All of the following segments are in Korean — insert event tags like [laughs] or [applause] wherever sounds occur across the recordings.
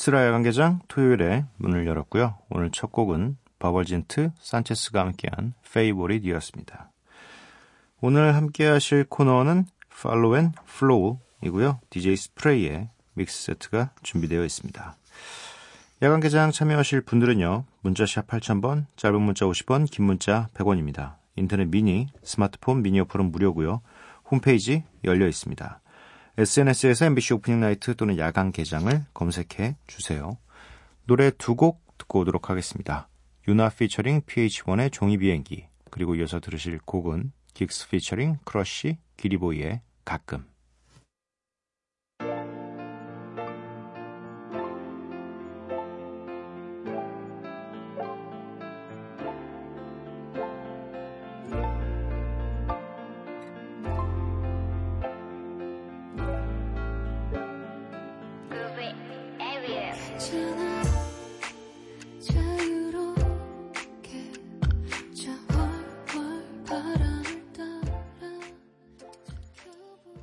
미스라 야간 개장 토요일에 문을 열었고요. 오늘 첫 곡은 버벌진트 산체스가 함께한 페이보릿이었습니다. 오늘 함께 하실 코너는 Follow and Flow이고요. DJ 스프레이의 믹스 세트가 준비되어 있습니다. 야간 개장 참여하실 분들은요. 문자샵 8000번, 짧은 문자 50원, 긴 문자 100원입니다. 인터넷 미니, 스마트폰 미니 어플은 무료고요. 홈페이지 열려 있습니다. SNS에서 MBC Opening Night 또는 야간 개장을 검색해 주세요. 노래 두 곡 듣고 오도록 하겠습니다. 유나 featuring PH1의 종이 비행기 그리고 이어서 들으실 곡은 긱스 피처링 크러쉬 기리보이의 가끔 있잖아 자유롭게 저 활활 바람을 따라 지켜볼게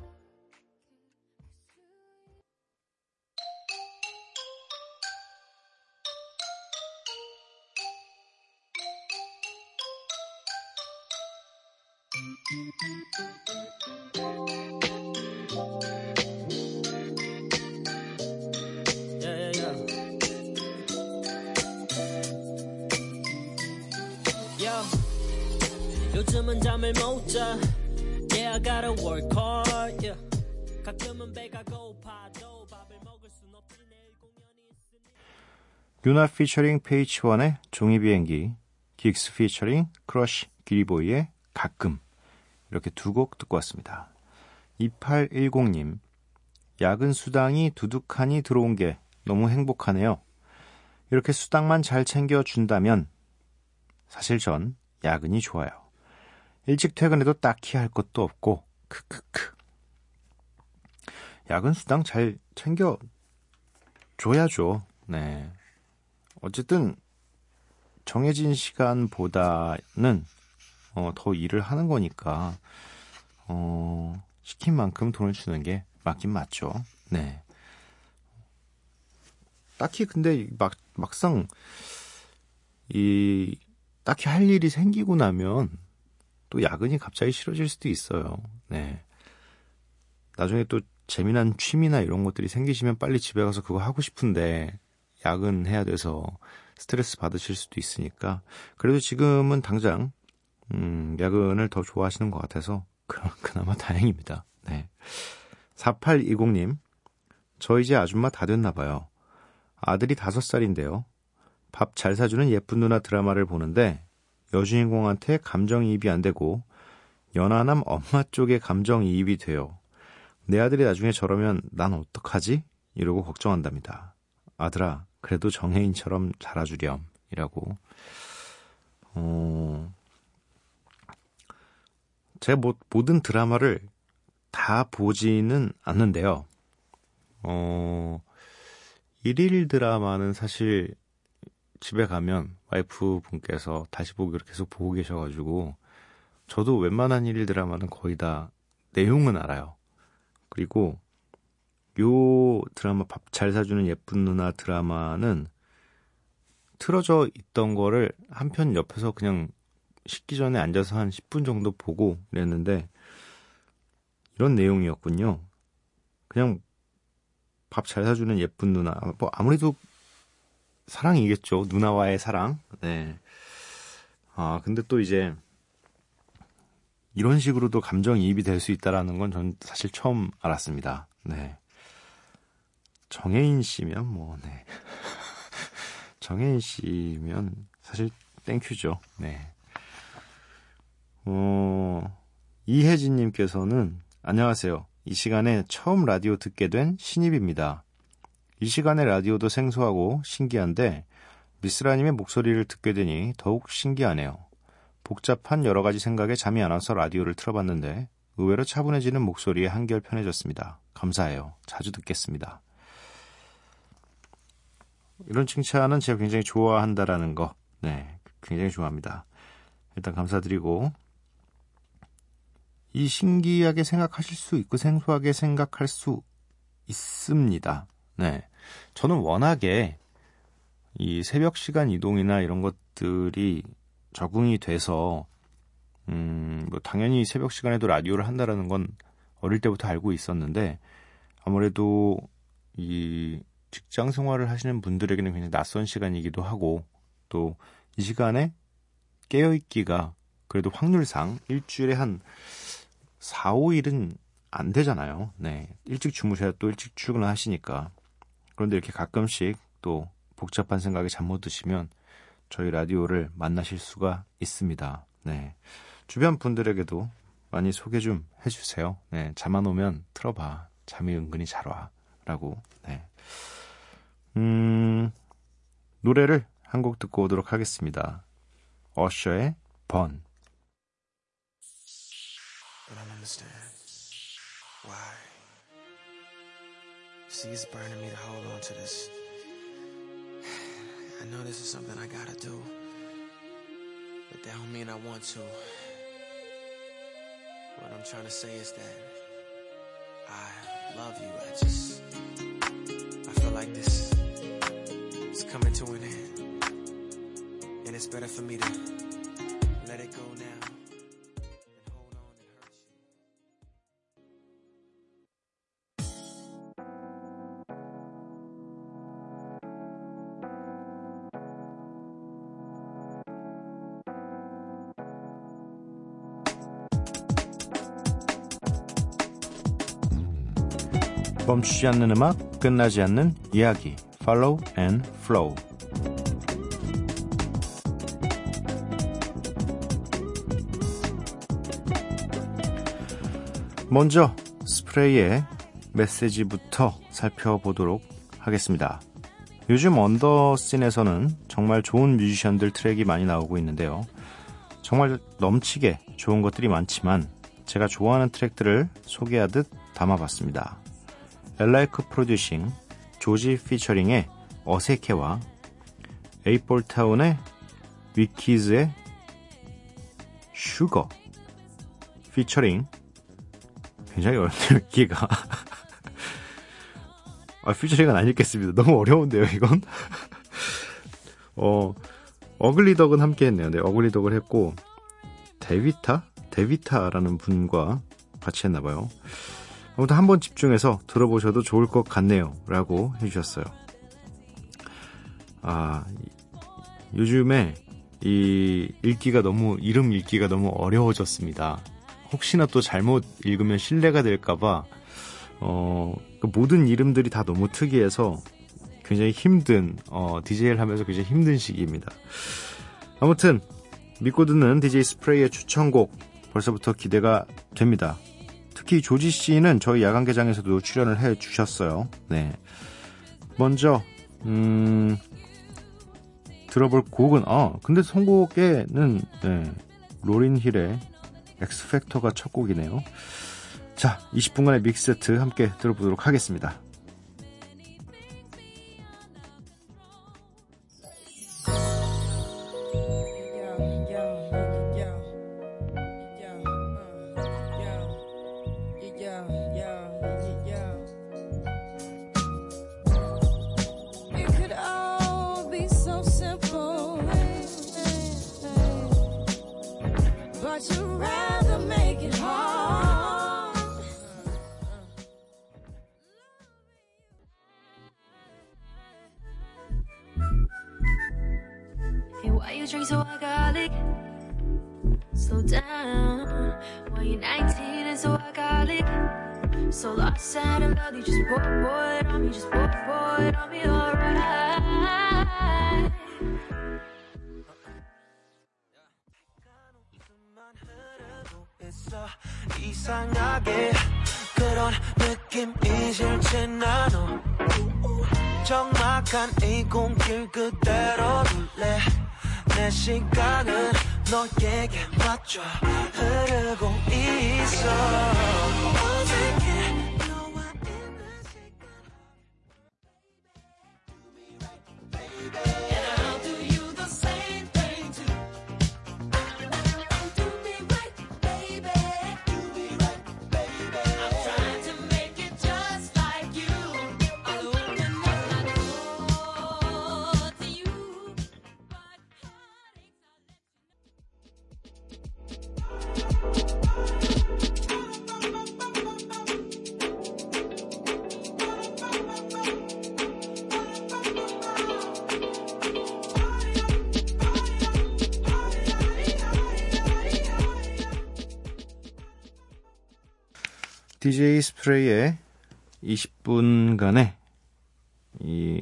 Yeah, yeah, yeah. 요즘은 잠을 못 자. Yeah, I gotta work hard. Yeah. 가끔은 배가 고파도 밥을 먹을 순 없지 내일 공연이 있으니. 유나 featuring PH1의 종이 비행기 긱스 피처링 크러쉬 기리보이의 가끔 이렇게 두 곡 듣고 왔습니다. 2810님 야근 수당이 두둑하니 들어온 게 너무 행복하네요. 이렇게 수당만 잘 챙겨준다면 사실 전 야근이 좋아요. 일찍 퇴근해도 딱히 할 것도 없고 크크크 야근 수당 잘 챙겨 줘야죠. 네. 어쨌든 정해진 시간보다는 어, 더 일을 하는 거니까 어, 시킨 만큼 돈을 주는 게 맞긴 맞죠. 네. 딱히 근데 막 막상 이 딱히 할 일이 생기고 나면 또 야근이 갑자기 싫어질 수도 있어요. 네. 나중에 또 재미난 취미나 이런 것들이 생기시면 빨리 집에 가서 그거 하고 싶은데 야근해야 돼서 스트레스 받으실 수도 있으니까 그래도 지금은 당장 음, 야근을 더 좋아하시는 것 같아서 그, [laughs] 그나마 다행입니다. 네. 4820님 저 이제 아줌마 다 됐나 봐요. 아들이 5살인데요. 밥 잘 사주는 예쁜 누나 드라마를 보는데 여주인공한테 감정이입이 안 되고 연하남 엄마 쪽에 감정이입이 돼요. 내 아들이 나중에 저러면 난 어떡하지? 이러고 걱정한답니다. 아들아, 그래도 정혜인처럼 자라주렴. 이라고. 어, 제가 뭐, 모든 드라마를 다 보지는 않는데요. 어, 일일 드라마는 사실 집에 가면 와이프 분께서 다시 보기를 계속 보고 계셔가지고 저도 웬만한 일일 드라마는 거의 다 내용은 알아요. 그리고 요 드라마 밥 잘 사주는 예쁜 누나 드라마는 틀어져 있던 거를 한 편 옆에서 그냥 식기 전에 앉아서 한 10분 정도 보고 그랬는데 이런 내용이었군요. 그냥 밥 잘 사주는 예쁜 누나. 뭐 아무래도 사랑이겠죠. 누나와의 사랑. 네. 아, 근데 또 이제 이런 식으로도 감정이입이 될 수 있다라는 건 전 사실 처음 알았습니다. 네. 정혜인 씨면 뭐, 네. [laughs] 정혜인 씨면 사실 thank you죠. 네. 어, 이혜진님께서는 안녕하세요. 이 시간에 처음 라디오 듣게 된 신입입니다. 이 시간에 라디오도 생소하고 신기한데 미스라님의 목소리를 듣게 되니 더욱 신기하네요. 복잡한 여러 가지 생각에 잠이 안 와서 라디오를 틀어봤는데 의외로 차분해지는 목소리에 한결 편해졌습니다. 감사해요. 자주 듣겠습니다. 이런 칭찬은 제가 굉장히 좋아한다라는 거, 네, 굉장히 좋아합니다. 일단 감사드리고 이 신기하게 생각하실 수 있고 생소하게 생각할 수 있습니다. 네, 저는 워낙에 이 새벽 시간 이동이나 이런 것들이 적응이 돼서 음, 뭐 당연히 새벽 시간에도 라디오를 한다라는 건 어릴 때부터 알고 있었는데 아무래도 이 직장 생활을 하시는 분들에게는 굉장히 낯선 시간이기도 하고 또 이 시간에 깨어 있기가 그래도 확률상 일주일에 한 4, 5일은 안 되잖아요. 네. 일찍 주무셔야 또 일찍 출근을 하시니까. 그런데 이렇게 가끔씩 또 복잡한 생각에 잠 못 드시면 저희 라디오를 만나실 수가 있습니다. 네. 주변 분들에게도 많이 소개 좀 해주세요. 네. 잠 안 오면 틀어봐. 잠이 은근히 잘 와. 라고. 네. 음, 노래를 한 곡 듣고 오도록 하겠습니다. 어셔의 번. I don't understand. Why? See, it's burning me to hold on to this. [sighs] I know this is something I gotta do, but that don't mean I want to. What I'm trying to say is that I love you. I just, I feel like this is coming to an end, and it's better for me to 멈추지 않는 음악, 끝나지 않는 이야기. Follow and Flow. 먼저 스프레이의 메시지부터 살펴보도록 하겠습니다. 요즘 언더씬에서는 정말 좋은 뮤지션들 트랙이 많이 나오고 있는데요. 정말 넘치게 좋은 것들이 많지만 제가 좋아하는 트랙들을 소개하듯 담아봤습니다. 엘라이크 프로듀싱, 조지 피처링의 어색해와 에이폴타운의 위키즈의 슈거 피처링 굉장히 어렵네요 [laughs] 기가. 아 피처링은 안 읽겠습니다. 너무 어려운데요 이건? [laughs] 어 어글리덕은 함께 했네요. 네 어글리덕을 했고 데비타 데비타라는 분과 같이 했나봐요 아무튼 한번 집중해서 들어보셔도 좋을 것 같네요. 라고 해주셨어요. 아, 요즘에 이 읽기가 너무, 이름 읽기가 너무 어려워졌습니다. 혹시나 또 잘못 읽으면 신뢰가 될까봐, 어, 그 모든 이름들이 다 너무 특이해서 굉장히 힘든, 어, DJ를 하면서 굉장히 힘든 시기입니다. 아무튼, 믿고 듣는 DJ 스프레이의 추천곡 벌써부터 기대가 됩니다. 특히 조지 씨는 저희 야간 개장에서도 출연을 해 주셨어요. 네. 먼저 음 들어볼 곡은 아 근데 선곡에는 네, 로린 힐의 엑스팩터가 첫 곡이네요. 자, 20분간의 믹세트 함께 들어보도록 하겠습니다. why you drink so alcoholic? Slow down. Why you 19 and so alcoholic? So lost out of love, you just pour, pour it on me, just pour, pour it on me, alright. 만 흐르고 있어 이상하게 그런 느낌이 싫지 나도 적막한 이 공길 그대로 둘래 내 시간은 너에게 맞춰 흐르고 있어 DJ 스프레이의 20분간의 이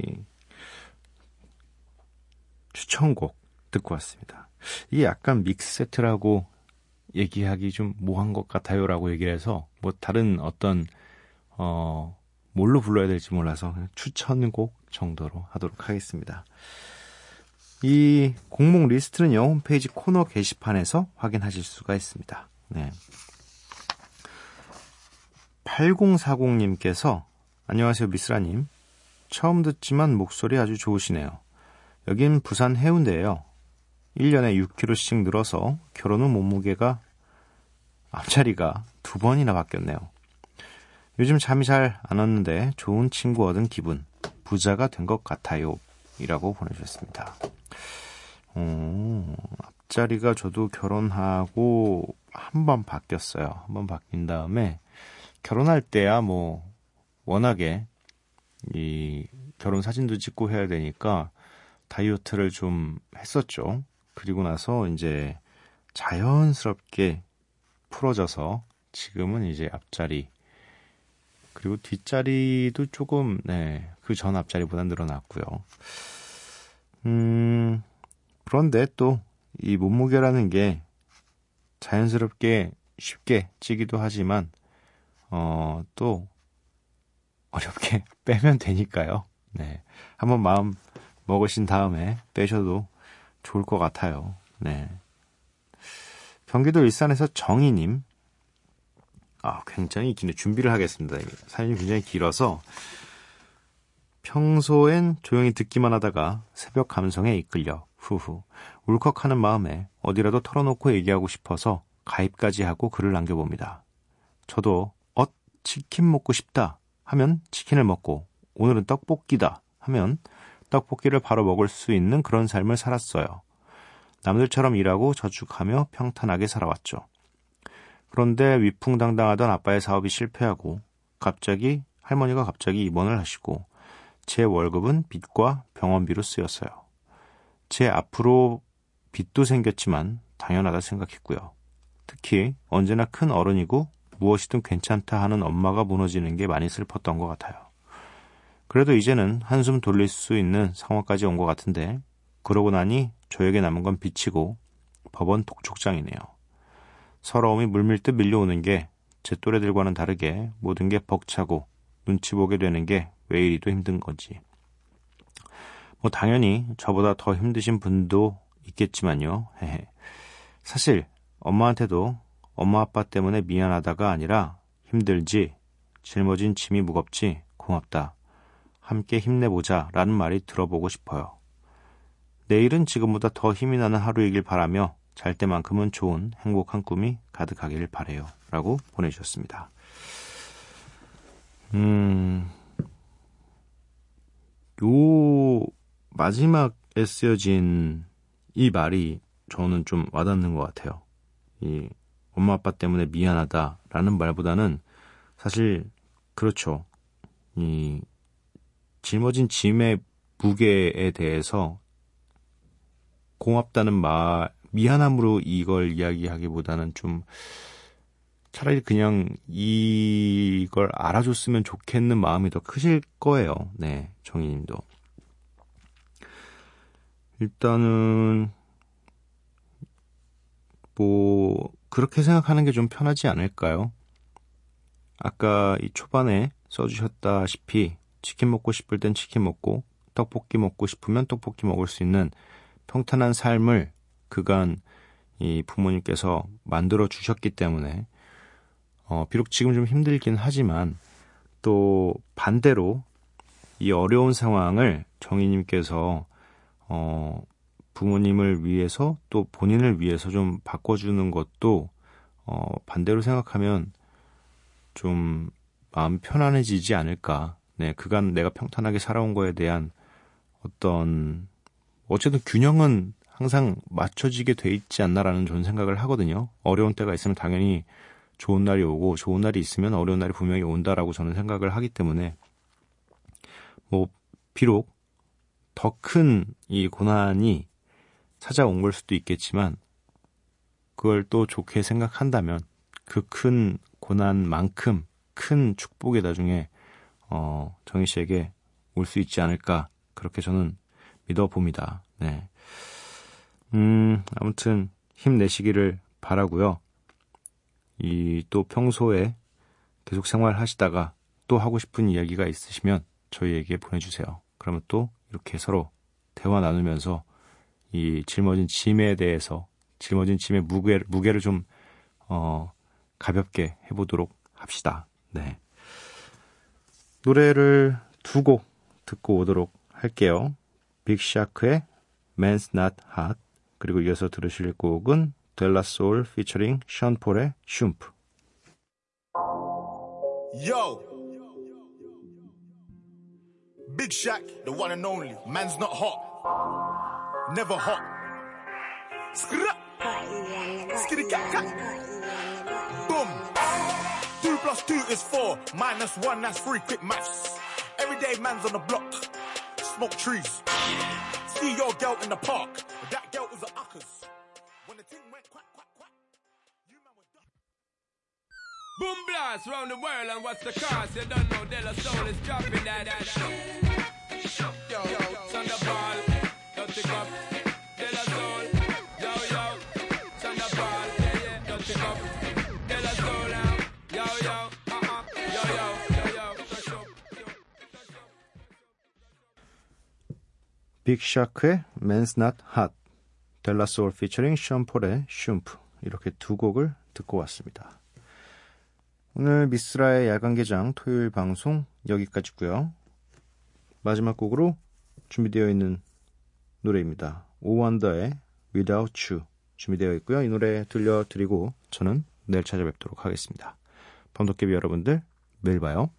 추천곡 듣고 왔습니다. 이게 약간 믹스 세트라고 얘기하기 좀 뭐한 것 같아요라고 얘기를 해서 뭐 다른 어떤 어 뭘로 불러야 될지 몰라서 그냥 추천곡 정도로 하도록 하겠습니다. 이 공목 리스트는요 홈페이지 코너 게시판에서 확인하실 수가 있습니다. 네. 8040님께서 안녕하세요 미스라님. 처음 듣지만 목소리 아주 좋으시네요. 여긴 부산 해운대예요. 1년에 6kg씩 늘어서 결혼 후 몸무게가 앞자리가 두 번이나 바뀌었네요. 요즘 잠이 잘 안 왔는데 좋은 친구 얻은 기분 부자가 된 것 같아요. 이라고 보내주셨습니다. 오, 앞자리가 저도 결혼하고 한 번 바뀌었어요. 한 번 바뀐 다음에 결혼할 때야 뭐 워낙에 이 결혼 사진도 찍고 해야 되니까 다이어트를 좀 했었죠. 그리고 나서 이제 자연스럽게 풀어져서 지금은 이제 앞자리 그리고 뒷자리도 조금 네, 그 전 앞자리보다 늘어났고요. 음 그런데 또 이 몸무게라는 게 자연스럽게 쉽게 찌기도 하지만 어, 또, 어렵게 [laughs] 빼면 되니까요. 네. 한번 마음 먹으신 다음에 빼셔도 좋을 것 같아요. 네. 경기도 일산에서 정희님. 아, 굉장히 기네. 준비를 하겠습니다. 사연이 굉장히 길어서 평소엔 조용히 듣기만 하다가 새벽 감성에 이끌려 후후 울컥하는 마음에 어디라도 털어놓고 얘기하고 싶어서 가입까지 하고 글을 남겨봅니다. 저도 엇 치킨 먹고 싶다 하면 치킨을 먹고 오늘은 떡볶이다 하면 떡볶이를 바로 먹을 수 있는 그런 삶을 살았어요. 남들처럼 일하고 저축하며 평탄하게 살아왔죠. 그런데 위풍당당하던 아빠의 사업이 실패하고 갑자기 할머니가 갑자기 입원을 하시고 제 월급은 빚과 병원비로 쓰였어요. 제 앞으로 빚도 생겼지만 당연하다 생각했고요. 특히 언제나 큰 어른이고 무엇이든 괜찮다 하는 엄마가 무너지는 게 많이 슬펐던 것 같아요. 그래도 이제는 한숨 돌릴 수 있는 상황까지 온 것 같은데 그러고 나니 저에게 남은 건 빚이고 법원 독촉장이네요. 서러움이 물밀듯 밀려오는 게 제 또래들과는 다르게 모든 게 벅차고 눈치 보게 되는 게 왜 이리도 힘든 건지. 뭐 당연히 저보다 더 힘드신 분도 있겠지만요. [laughs] 사실 엄마한테도 엄마 아빠 때문에 미안하다가 아니라 힘들지, 짊어진 짐이 무겁지, 고맙다. 함께 힘내보자 라는 말이 들어보고 싶어요. 내일은 지금보다 더 힘이 나는 하루이길 바라며 잘 때만큼은 좋은 행복한 꿈이 가득하길 바래요. 라고 보내주셨습니다. 음, 요 마지막에 쓰여진 이 말이 저는 좀 와닿는 것 같아요. 이 엄마 아빠 때문에 미안하다라는 말보다는 사실 그렇죠. 이 짊어진 짐의 무게에 대해서 고맙다는 말, 미안함으로 이걸 이야기하기보다는 좀 차라리 그냥 이걸 알아줬으면 좋겠는 마음이 더 크실 거예요. 네, 정희님도. 일단은 뭐 그렇게 생각하는 게 좀 편하지 않을까요? 아까 이 초반에 써주셨다시피 치킨 먹고 싶을 땐 치킨 먹고 떡볶이 먹고 싶으면 떡볶이 먹을 수 있는 평탄한 삶을 그간 이 부모님께서 만들어 주셨기 때문에 어, 비록 지금 좀 힘들긴 하지만 또 반대로 이 어려운 상황을 정희님께서 어, 부모님을 위해서 또 본인을 위해서 좀 바꿔주는 것도 어, 반대로 생각하면 좀 마음 편안해지지 않을까. 네, 그간 내가 평탄하게 살아온 거에 대한 어떤 어쨌든 균형은 항상 맞춰지게 돼 있지 않나라는 저는 생각을 하거든요. 어려운 때가 있으면 당연히 좋은 날이 오고 좋은 날이 있으면 어려운 날이 분명히 온다라고 저는 생각을 하기 때문에 뭐 비록 더 큰 이 고난이 찾아온 걸 수도 있겠지만 그걸 또 좋게 생각한다면 그 큰 고난만큼 큰 축복이 나중에 어, 정희 씨에게 올 수 있지 않을까 그렇게 저는 믿어 봅니다. 네. 음, 아무튼 힘내시기를 바라고요. 이 또 평소에 계속 생활하시다가 또 하고 싶은 이야기가 있으시면 저희에게 보내주세요. 그러면 또 이렇게 서로 대화 나누면서 이 짊어진 짐에 대해서 짊어진 짐의 무게, 무게를 좀 어, 가볍게 해보도록 합시다. 네. 노래를 두 곡 듣고 오도록 할게요. 빅샤크의 Man's Not Hot 그리고 이어서 들으실 곡은 델라 소울 피처링 션 폴의 shump Yo. Big Shaq, the one and only. Man's not hot. Never hot. Skra. Skitty cat cat. Boom. Two plus two is four. Minus one, that's three. Quick maths. Everyday man's on the block. Smoke trees. See your girl in the park. That girl was a uckers. When the thing went quack, quack, quack. Boom blast round the world and what's the cost? You don't know De La Soul is dropping that that Yo, yo, Thunderball, 빅샤크의 Man's Not Hot 델라 소울 피처링 션폴의 shump 이렇게 두 곡을 듣고 왔습니다. 오늘 미스라의 야간개장 토요일 방송 여기까지고요. 마지막 곡으로 준비되어 있는 노래입니다. 오원더의 Without You 준비되어 있고요. 이 노래 들려드리고 저는 내일 찾아뵙도록 하겠습니다. 범도깨비 여러분들 매일 봐요.